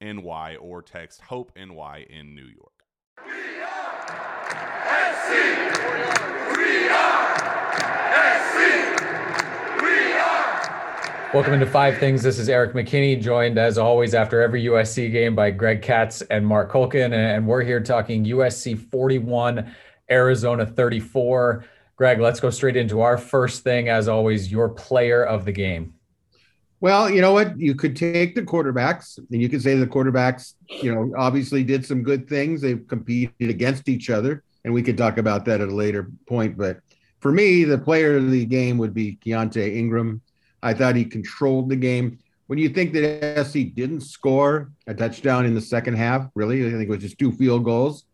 NY or text Hope NY in New York. We are SC. We are SC. We are. Welcome into Five Things. This is Erik McKinney, joined as always after every USC game by Greg Katz and Marc Kulkin. And we're here talking USC 41, Arizona 34. Greg, let's go straight into our first thing. As always, your player of the game. Well, you know what? You could take the quarterbacks and you could say the quarterbacks, you know, obviously did some good things. They've competed against each other, and we could talk about that at a later point. But for me, the player of the game would be Keaontay Ingram. I thought he controlled the game. When you think that SC didn't score a touchdown in the second half, really, I think it was just two field goals.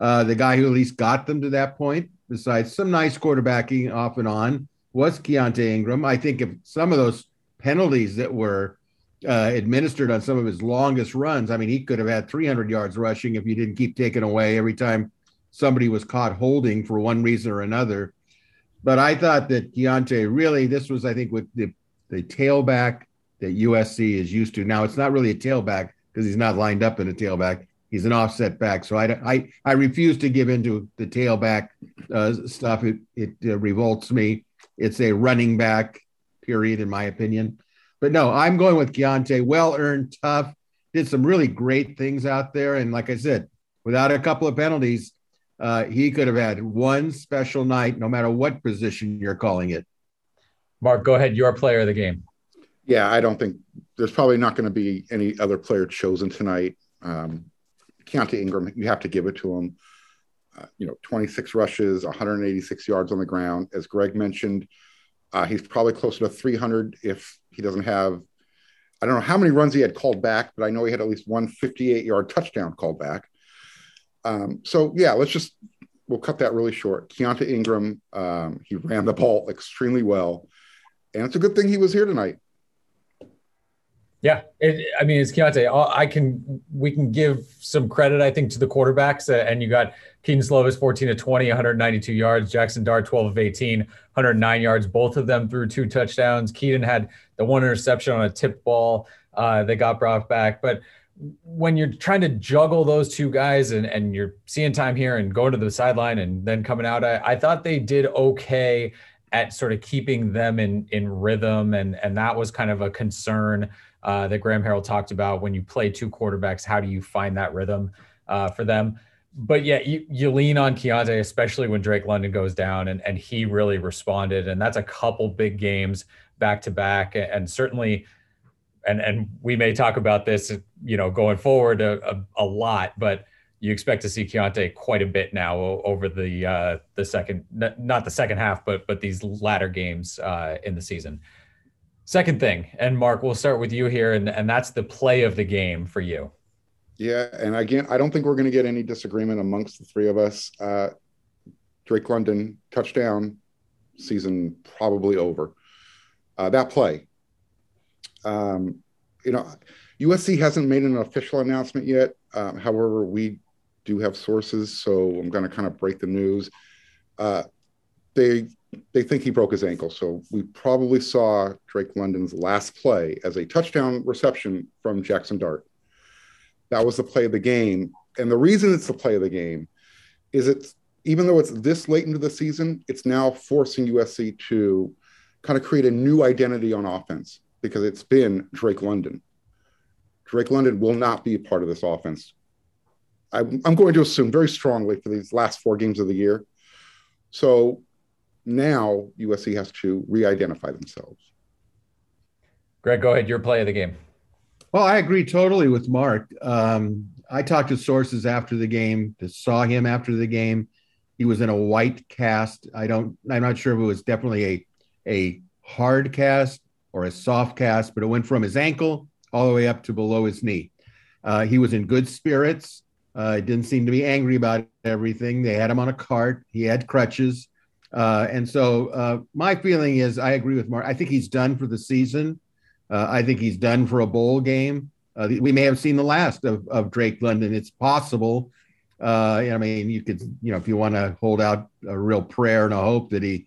Uh, the guy who at least got them to that point, besides some nice quarterbacking off and on, was Keaontay Ingram. I think if some of those penalties that were uh, administered on some of his longest runs. I mean, he could have had 300 yards rushing if you didn't keep taking away every time somebody was caught holding for one reason or another. But I thought that Keaontay really, this was, I think, with the, the tailback that USC is used to. Now, it's not really a tailback because he's not lined up in a tailback. He's an offset back. So I, I, I refuse to give into the tailback uh, stuff. It, it uh, revolts me. It's a running back period, in my opinion. But no, I'm going with Keaontay. Well earned, tough, did some really great things out there. And like I said, without a couple of penalties, uh, he could have had one special night, no matter what position you're calling it. Marc, go ahead. Your player of the game. Yeah, I don't think there's probably not going to be any other player chosen tonight. Um, Keaontay Ingram, you have to give it to him. Uh, you know, 26 rushes, 186 yards on the ground. As Greg mentioned, uh, he's probably closer to 300 if he doesn't have. I don't know how many runs he had called back, but I know he had at least one 58 yard touchdown called back. Um, so yeah, let's just we'll cut that really short. Keaontay Ingram, um, he ran the ball extremely well, and it's a good thing he was here tonight. Yeah, it, I mean, it's Keaontay. I can we can give some credit, I think, to the quarterbacks, uh, and you got Kedon Slovis, 14 to 20, 192 yards. Jackson Dart, 12 of 18, 109 yards. Both of them threw two touchdowns. Kedon had the one interception on a tip ball uh, that got brought back. But when you're trying to juggle those two guys and, and you're seeing time here and going to the sideline and then coming out, I, I thought they did okay at sort of keeping them in in rhythm, and and that was kind of a concern uh, that Graham Harrell talked about. When you play two quarterbacks, how do you find that rhythm uh, for them? but yeah, you, you lean on Keaontay, especially when Drake London goes down, and, and he really responded. And that's a couple big games back to back. And certainly and and we may talk about this, you know, going forward a, a, a lot, but you expect to see Keaontay quite a bit now over the uh, the second, not the second half, but but these latter games uh, in the season. Second thing, and Marc, we'll start with you here, and and that's the play of the game for you. Yeah, and again, I don't think we're going to get any disagreement amongst the three of us. Uh, Drake London touchdown, season probably over. Uh, that play, um, you know, USC hasn't made an official announcement yet. Um, however, we do have sources, so I'm going to kind of break the news. Uh, they they think he broke his ankle, so we probably saw Drake London's last play as a touchdown reception from Jackson Dart. That was the play of the game, and the reason it's the play of the game is it's even though it's this late into the season, it's now forcing USC to kind of create a new identity on offense because it's been Drake London. Drake London will not be a part of this offense. I'm, I'm going to assume very strongly for these last four games of the year. So now USC has to re identify themselves. Greg, go ahead. Your play of the game. Well, I agree totally with Marc. Um, I talked to sources after the game, that saw him after the game. He was in a white cast. I don't. I'm not sure if it was definitely a a hard cast or a soft cast, but it went from his ankle all the way up to below his knee. Uh, he was in good spirits. Uh, didn't seem to be angry about everything. They had him on a cart. He had crutches, uh, and so uh, my feeling is I agree with Marc. I think he's done for the season. Uh, I think he's done for a bowl game. Uh, we may have seen the last of, of Drake London. It's possible uh, I mean, you could, you know, if you want to hold out a real prayer and a hope that he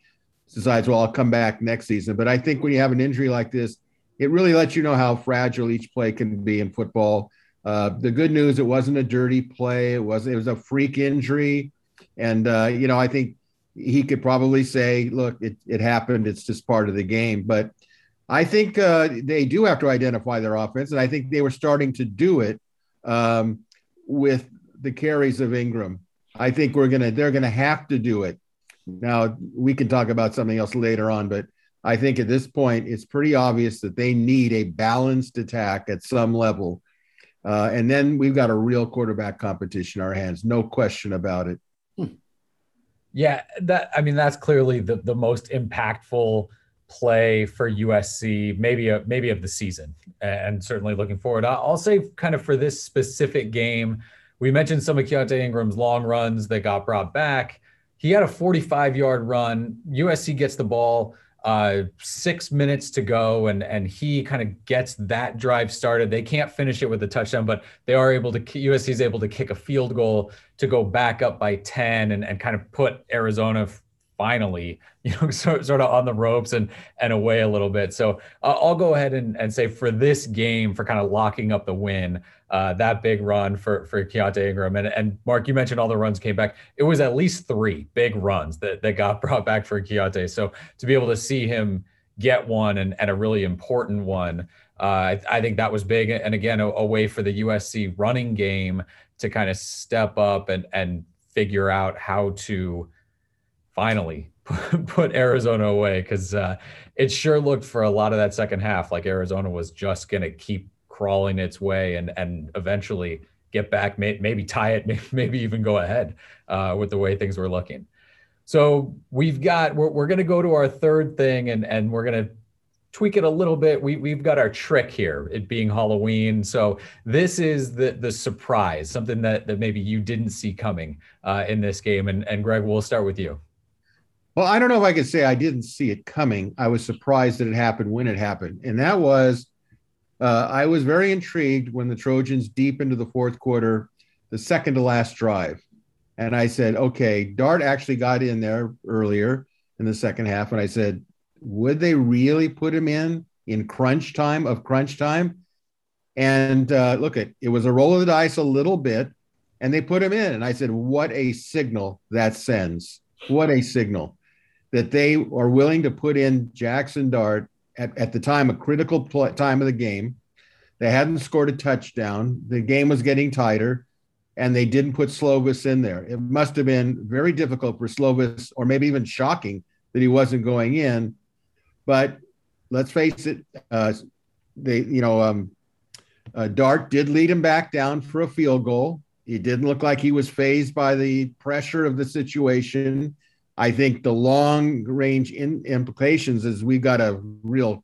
decides, well, I'll come back next season. But I think when you have an injury like this, it really lets you know how fragile each play can be in football. The good news, it wasn't a dirty play. It was it was a freak injury, and you know I think he could probably say, "Look, it it happened. It's just part of the game." But I think uh, they do have to identify their offense, and I think they were starting to do it um, with the carries of Ingram. I think we're gonna they're gonna have to do it. Now we can talk about something else later on, but I think at this point it's pretty obvious that they need a balanced attack at some level. Uh, and then we've got a real quarterback competition in our hands, no question about it. Yeah, that I mean that's clearly the the most impactful play for USC, maybe a, maybe of the season, and certainly looking forward. I'll say kind of for this specific game, we mentioned some of Keaontay Ingram's long runs that got brought back. He had a 45 yard run. USC gets the ball, uh, six minutes to go, and and he kind of gets that drive started. They can't finish it with a touchdown, but they are able to. USC is able to kick a field goal to go back up by 10 and, and kind of put Arizona finally, you know, sort, of on the ropes and and away a little bit. So uh, I'll go ahead and, and say for this game, for kind of locking up the win, uh, that big run for for Keaontay Ingram and and Marc, you mentioned all the runs came back. It was at least three big runs that that got brought back for Keaontay. So to be able to see him get one and, and a really important one. Uh, I, I, think that was big, and again, a, a way for the USC running game to kind of step up and and figure out how to finally put Arizona away because uh, it sure looked for a lot of that second half like Arizona was just going to keep crawling its way and and eventually get back, may, maybe tie it, maybe even go ahead uh, with the way things were looking. So we've got we're, we're going to go to our third thing and and we're going to tweak it a little bit. We we've got our trick here, it being Halloween. So this is the the surprise, something that that maybe you didn't see coming uh, in this game. And and Greg, we'll start with you. Well, I don't know if I could say I didn't see it coming. I was surprised that it happened when it happened. And that was, uh, I was very intrigued when the Trojans, deep into the fourth quarter, the second to last drive. And I said, okay, Dart actually got in there earlier in the second half. And I said, would they really put him in in crunch time of crunch time? And uh, look, at it was a roll of the dice a little bit, and they put him in. And I said, what a signal that sends! What a signal! That they are willing to put in Jackson Dart at, at the time, a critical pl- time of the game. They hadn't scored a touchdown. The game was getting tighter, and they didn't put Slovis in there. It must have been very difficult for Slovis, or maybe even shocking that he wasn't going in. But let's face it, uh, they, you know, um, uh, Dart did lead him back down for a field goal. He didn't look like he was fazed by the pressure of the situation. I think the long range in, implications is we've got a real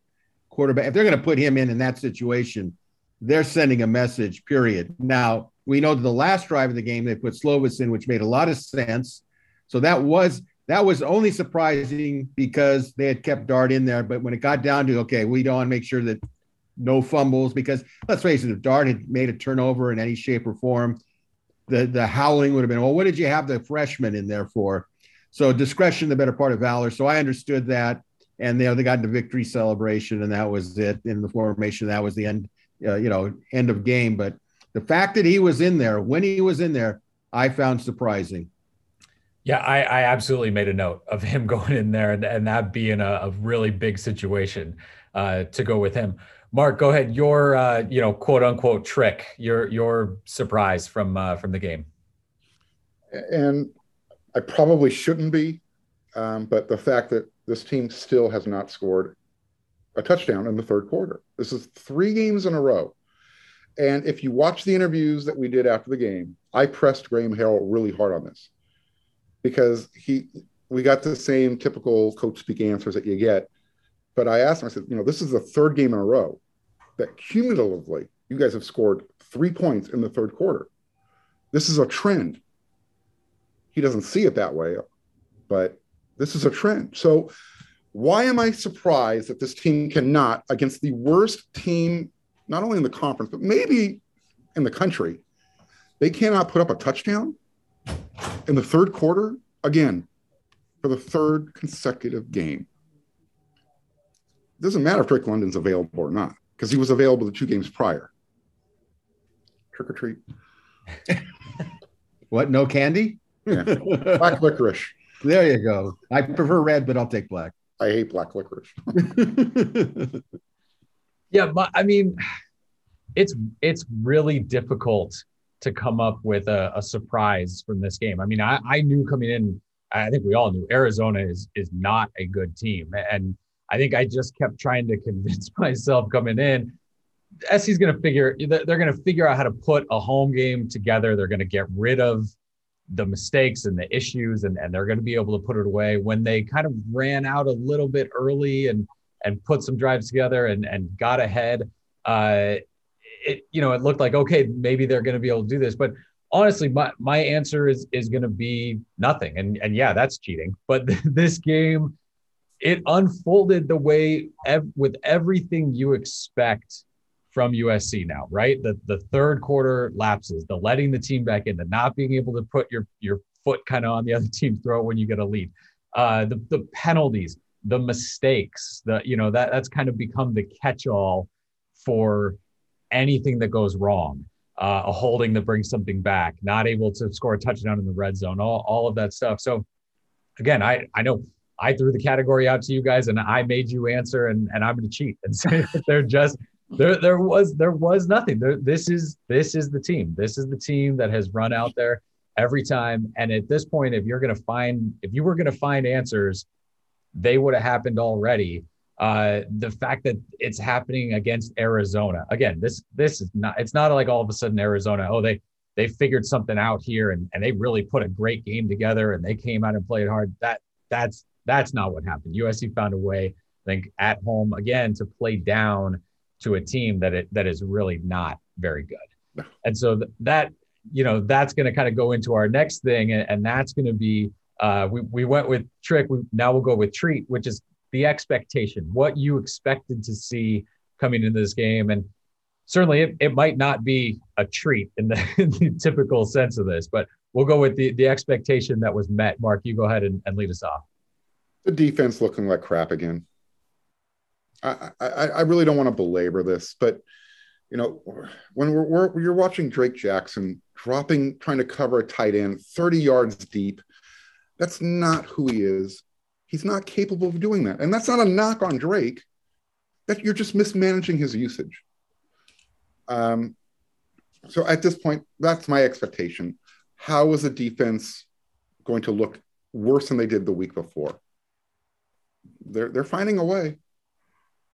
quarterback. If they're going to put him in in that situation, they're sending a message. Period. Now we know that the last drive of the game they put Slovis in, which made a lot of sense. So that was that was only surprising because they had kept Dart in there. But when it got down to okay, we don't want to make sure that no fumbles because let's face it, if Dart had made a turnover in any shape or form, the the howling would have been, well, what did you have the freshman in there for? So discretion, the better part of valor. So I understood that, and they they got the victory celebration, and that was it. In the formation, that was the end, uh, you know, end of game. But the fact that he was in there when he was in there, I found surprising. Yeah, I, I absolutely made a note of him going in there and, and that being a, a really big situation uh, to go with him. Marc, go ahead. Your uh, you know quote unquote trick, your your surprise from uh, from the game. And I probably shouldn't be, um, but the fact that this team still has not scored a touchdown in the third quarter. This is three games in a row. And if you watch the interviews that we did after the game, I pressed Graham Harrell really hard on this because he we got the same typical coach speak answers that you get. But I asked him, I said, you know, this is the third game in a row that cumulatively you guys have scored three points in the third quarter. This is a trend. He doesn't see it that way, but this is a trend. So, why am I surprised that this team cannot, against the worst team, not only in the conference, but maybe in the country, they cannot put up a touchdown in the third quarter again for the third consecutive game? It doesn't matter if Drake London's available or not because he was available the two games prior. Trick or treat. what? No candy? Yeah. black licorice. There you go. I prefer red, but I'll take black. I hate black licorice. yeah, but I mean, it's it's really difficult to come up with a, a surprise from this game. I mean, I, I knew coming in, I think we all knew Arizona is is not a good team, and I think I just kept trying to convince myself coming in. SC's going to figure they're going to figure out how to put a home game together. They're going to get rid of the mistakes and the issues, and, and they're going to be able to put it away. When they kind of ran out a little bit early and and put some drives together and and got ahead, uh, it you know it looked like okay maybe they're going to be able to do this, but honestly my my answer is is going to be nothing. And and yeah, that's cheating. But this game it unfolded the way ev- with everything you expect from USC now, right? The the third quarter lapses, the letting the team back in, the not being able to put your your foot kind of on the other team's throat when you get a lead, uh, the the penalties, the mistakes, the you know that that's kind of become the catch-all for anything that goes wrong. Uh, a holding that brings something back, not able to score a touchdown in the red zone, all, all of that stuff. So again, I I know I threw the category out to you guys and I made you answer and, and I'm going to cheat and say that they're just there there was there was nothing. There, this is this is the team. This is the team that has run out there every time and at this point if you're going to find if you were going to find answers they would have happened already. Uh, the fact that it's happening against Arizona again, this this is not. It's not like all of a sudden Arizona. Oh, they they figured something out here and and they really put a great game together and they came out and played hard. That that's that's not what happened. USC found a way, I think, at home again to play down to a team that it, that is really not very good. And so th- that you know that's going to kind of go into our next thing, and, and that's going to be uh, we we went with trick. We, now we'll go with treat, which is the expectation, what you expected to see coming into this game, and certainly it, it might not be a treat in the, in the typical sense of this, but we'll go with the the expectation that was met. Marc, you go ahead and, and lead us off the defense looking like crap again. I, I, I really don't want to belabor this, but you know, when we're, we're you're watching Drake Jackson dropping, trying to cover a tight end 30 yards deep, that's not who he is. He's not capable of doing that. And that's not a knock on Drake. That you're just mismanaging his usage. Um, so at this point, that's my expectation. How is the defense going to look worse than they did the week before? they're they're finding a way.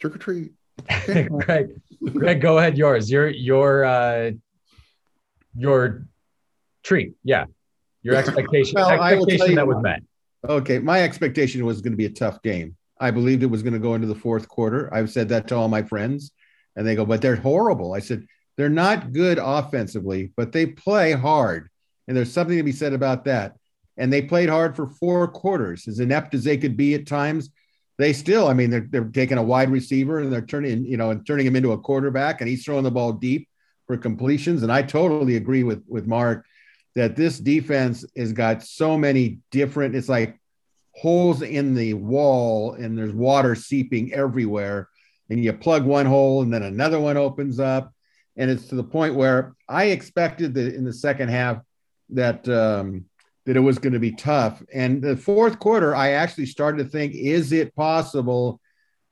Trick or treat. Greg, Greg, go ahead. Yours. Your your uh, your treat. Yeah, your expectation. Well, I will tell expectation that was met. Okay, my expectation was going to be a tough game. I believed it was going to go into the fourth quarter. I've said that to all my friends, and they go, "But they're horrible." I said, "They're not good offensively, but they play hard, and there's something to be said about that." And they played hard for four quarters, as inept as they could be at times. They still, I mean, they're they're taking a wide receiver and they're turning, you know, and turning him into a quarterback, and he's throwing the ball deep for completions. And I totally agree with with Marc that this defense has got so many different. It's like holes in the wall and there's water seeping everywhere and you plug one hole and then another one opens up and it's to the point where i expected that in the second half that um, that it was going to be tough and the fourth quarter i actually started to think is it possible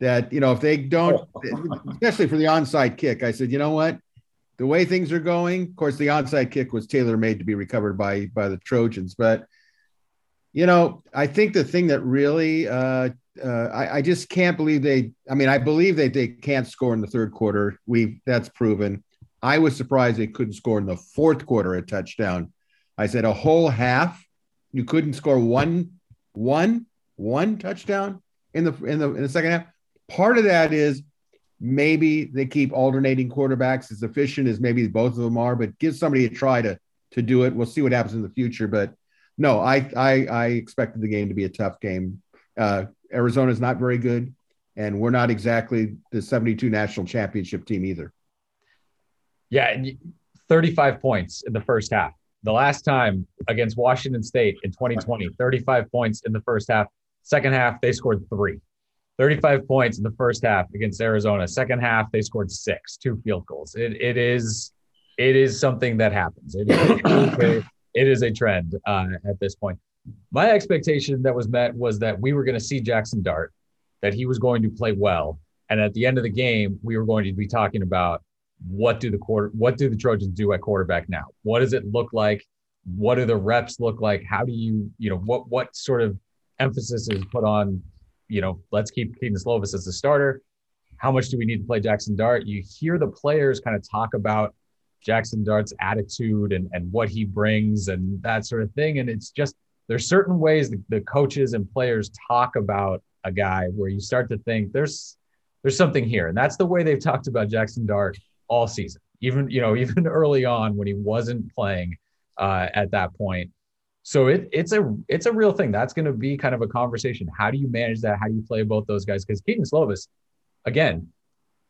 that you know if they don't especially for the onside kick i said you know what the way things are going of course the onside kick was tailor made to be recovered by by the trojans but you know, I think the thing that really, uh, uh, I, I just can't believe they. I mean, I believe that they can't score in the third quarter. We that's proven. I was surprised they couldn't score in the fourth quarter a touchdown. I said a whole half, you couldn't score one, one, one touchdown in the in the in the second half. Part of that is maybe they keep alternating quarterbacks as efficient as maybe both of them are, but give somebody a try to to do it. We'll see what happens in the future, but no, I I, I expected the game to be a tough game. Uh, Arizona is not very good, and we're not exactly the 72 national championship team either. Yeah, and 35 points in the first half. The last time against Washington State in 2020, 35 points in the first half. Second half, they scored three. 35 points in the first half against Arizona. Second half, they scored six, two field goals. It, it is it is something that happens. It is, it is a trend uh, at this point. My expectation that was met was that we were going to see Jackson Dart, that he was going to play well, and at the end of the game, we were going to be talking about what do the quarter what do the Trojans do at quarterback now? What does it look like? What do the reps look like? How do you you know what what sort of emphasis is put on you know let's keep Kedon Slovis as the starter? How much do we need to play Jackson Dart? You hear the players kind of talk about Jackson Dart's attitude and, and what he brings and that sort of thing. And it's just there's certain ways the, the coaches and players talk about a guy where you start to think there's there's something here. And that's the way they've talked about Jackson Dart all season. Even, you know, even early on when he wasn't playing uh, at that point. So it, it's a it's a real thing. That's going to be kind of a conversation. How do you manage that? How do you play both those guys? Because Kedon Slovis, again,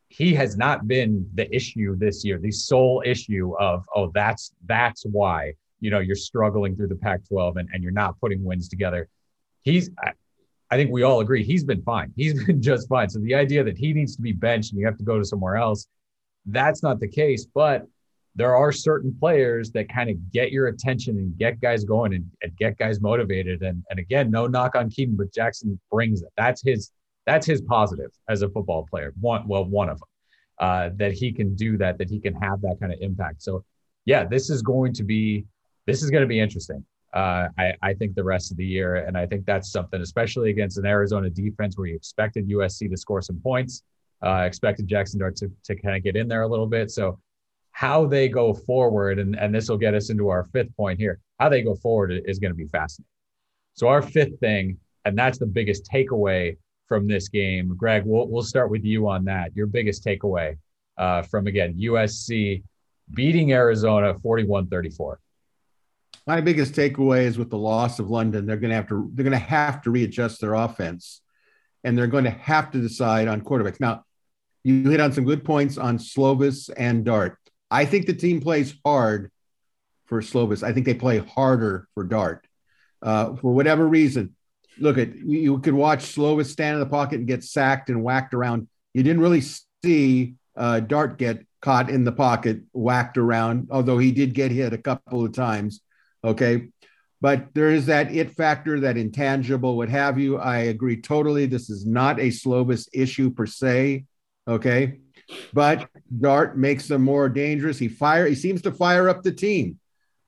he has not been the issue this year, the sole issue of, oh, that's that's why, you know, you're struggling through the Pac-12 and, and you're not putting wins together. He's I, I think we all agree he's been fine. He's been just fine. So the idea that he needs to be benched and you have to go to somewhere else, that's not the case. But there are certain players that kind of get your attention and get guys going and, and get guys motivated. And, and again, no knock on Kedon, but Jackson brings it. That's his that's his positive as a football player. One, well, one of them uh, that he can do that, that he can have that kind of impact. So, yeah, this is going to be this is going to be interesting. Uh, I, I think the rest of the year, and I think that's something, especially against an Arizona defense where you expected USC to score some points, uh, expected Jackson Dart to, to kind of get in there a little bit. So, how they go forward, and, and this will get us into our fifth point here, how they go forward is going to be fascinating. So, our fifth thing, and that's the biggest takeaway from this game. Greg, we'll, we'll start with you on that. Your biggest takeaway uh, from, again, USC beating Arizona 41 34. My biggest takeaway is with the loss of London, they're going to have to they're going to have to readjust their offense, and they're going to have to decide on quarterbacks. Now, you hit on some good points on Slovis and Dart. I think the team plays hard for Slovis. I think they play harder for Dart uh, for whatever reason. look at you could watch Slovis stand in the pocket and get sacked and whacked around. You didn't really see uh, Dart get caught in the pocket, whacked around, although he did get hit a couple of times. Okay. But there is that it factor, that intangible, what have you. I agree totally. This is not a Slovis issue per se. Okay. But Dart makes them more dangerous. He fire, he seems to fire up the team.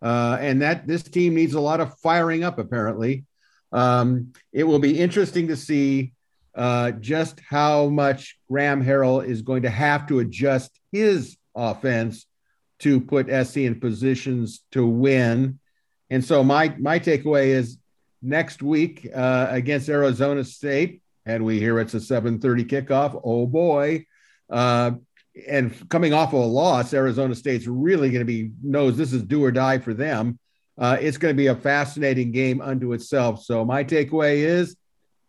Uh, and that this team needs a lot of firing up, apparently. Um, it will be interesting to see uh, just how much Graham Harrell is going to have to adjust his offense to put SC in positions to win. And so my my takeaway is next week uh, against Arizona State, and we hear it's a 7:30 kickoff. Oh boy! Uh, and coming off of a loss, Arizona State's really going to be knows this is do or die for them. Uh, it's going to be a fascinating game unto itself. So my takeaway is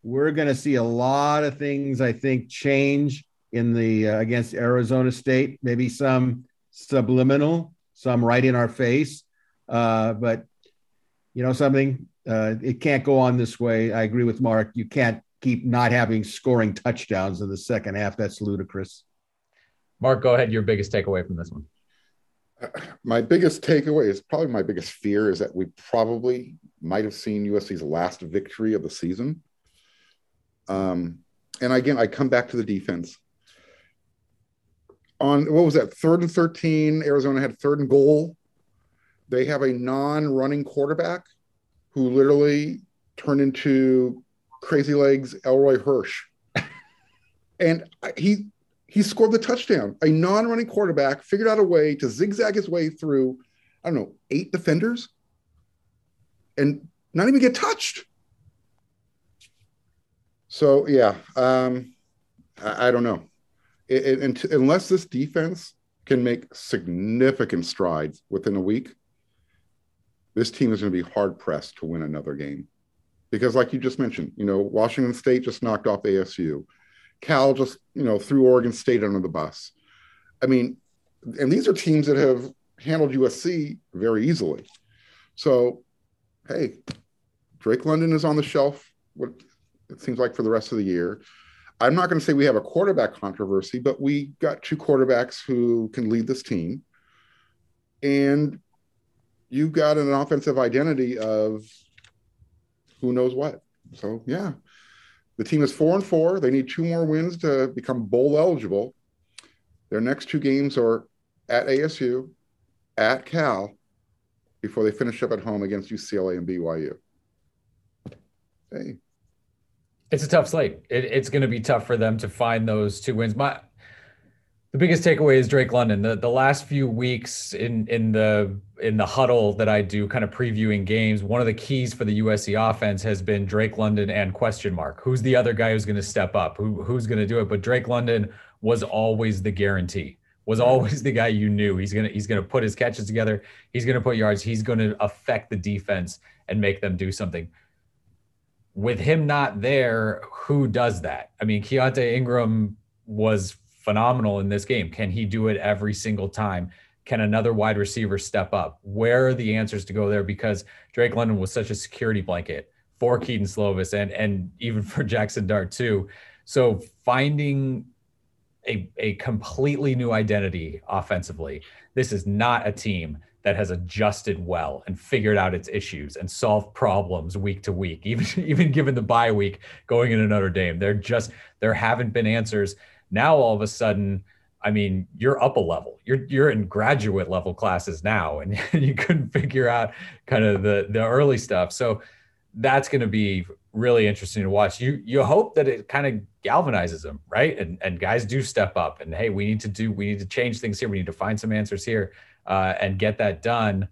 we're going to see a lot of things I think change in the uh, against Arizona State. Maybe some subliminal, some right in our face. Uh, but you know something, uh, it can't go on this way. I agree with Marc. You can't keep not having scoring touchdowns in the second half. That's ludicrous. Marc, go ahead. Your biggest takeaway from this one my biggest takeaway is probably my biggest fear is that we probably might have seen USC's last victory of the season. Um, and again, I come back to the defense. On what was that third and 13? Arizona had third and goal. They have a non running quarterback who literally turned into crazy legs Elroy Hirsch. and he he scored the touchdown. A non running quarterback figured out a way to zigzag his way through, I don't know, eight defenders and not even get touched. So, yeah, um, I, I don't know. It, it, unless this defense can make significant strides within a week, this team is going to be hard pressed to win another game. Because, like you just mentioned, you know, Washington State just knocked off ASU. Cal just, you know, threw Oregon State under the bus. I mean, and these are teams that have handled USC very easily. So, hey, Drake London is on the shelf. What it seems like for the rest of the year. I'm not going to say we have a quarterback controversy, but we got two quarterbacks who can lead this team. And you've got an offensive identity of who knows what. So, yeah, the team is four and four. They need two more wins to become bowl eligible. Their next two games are at ASU, at Cal, before they finish up at home against UCLA and BYU. Hey. It's a tough slate. It, it's going to be tough for them to find those two wins. My the biggest takeaway is Drake London. The the last few weeks in in the in the huddle that I do, kind of previewing games, one of the keys for the USC offense has been Drake London and question mark. Who's the other guy who's going to step up? Who who's going to do it? But Drake London was always the guarantee. Was always the guy you knew he's gonna he's gonna put his catches together. He's gonna put yards. He's gonna affect the defense and make them do something. With him not there, who does that? I mean, Keaontay Ingram was phenomenal in this game. Can he do it every single time? Can another wide receiver step up? Where are the answers to go there? Because Drake London was such a security blanket for Kedon Slovis and and even for Jackson Dart too. So finding a, a completely new identity offensively. This is not a team that has adjusted well and figured out its issues and solved problems week to week, even even given the bye week going into Notre Dame. They're just there haven't been answers. Now all of a sudden, I mean, you're up a level. You're you're in graduate level classes now, and you couldn't figure out kind of the the early stuff. So that's going to be really interesting to watch. You you hope that it kind of galvanizes them, right? And and guys do step up, and hey, we need to do we need to change things here. We need to find some answers here uh, and get that done.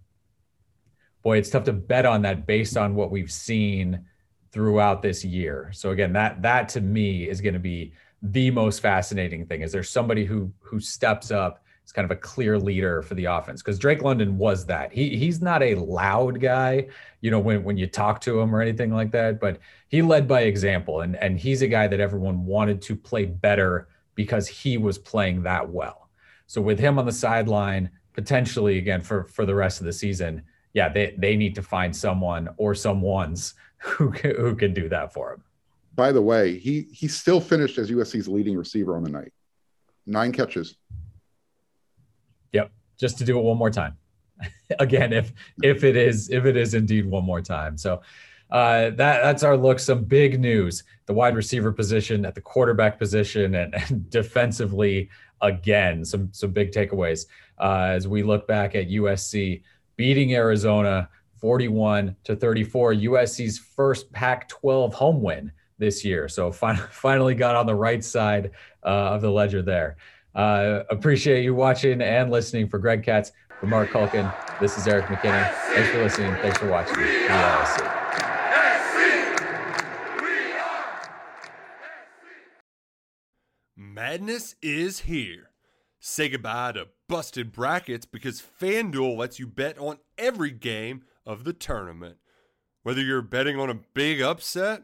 Boy, it's tough to bet on that based on what we've seen throughout this year. So again, that that to me is going to be the most fascinating thing is there somebody who who steps up is kind of a clear leader for the offense because Drake London was that. He he's not a loud guy, you know, when when you talk to him or anything like that, but he led by example and and he's a guy that everyone wanted to play better because he was playing that well. So with him on the sideline, potentially again for for the rest of the season, yeah, they they need to find someone or someone's who can, who can do that for him. By the way, he he still finished as USC's leading receiver on the night. Nine catches. Yep, just to do it one more time. Again, if if it is if it is indeed one more time. So uh, that that's our look. Some big news: the wide receiver position, at the quarterback position, and, and defensively again. Some some big takeaways uh, as we look back at USC beating Arizona 41 to 34. USC's first Pac-12 home win this year. So fin- finally got on the right side uh, of the ledger there. Uh, appreciate you watching and listening. For Greg Katz, for Marc Kulkin, this is Erik McKinney. Thanks for listening. Thanks for watching. Madness is here. Say goodbye to busted brackets because FanDuel lets you bet on every game of the tournament. Whether you're betting on a big upset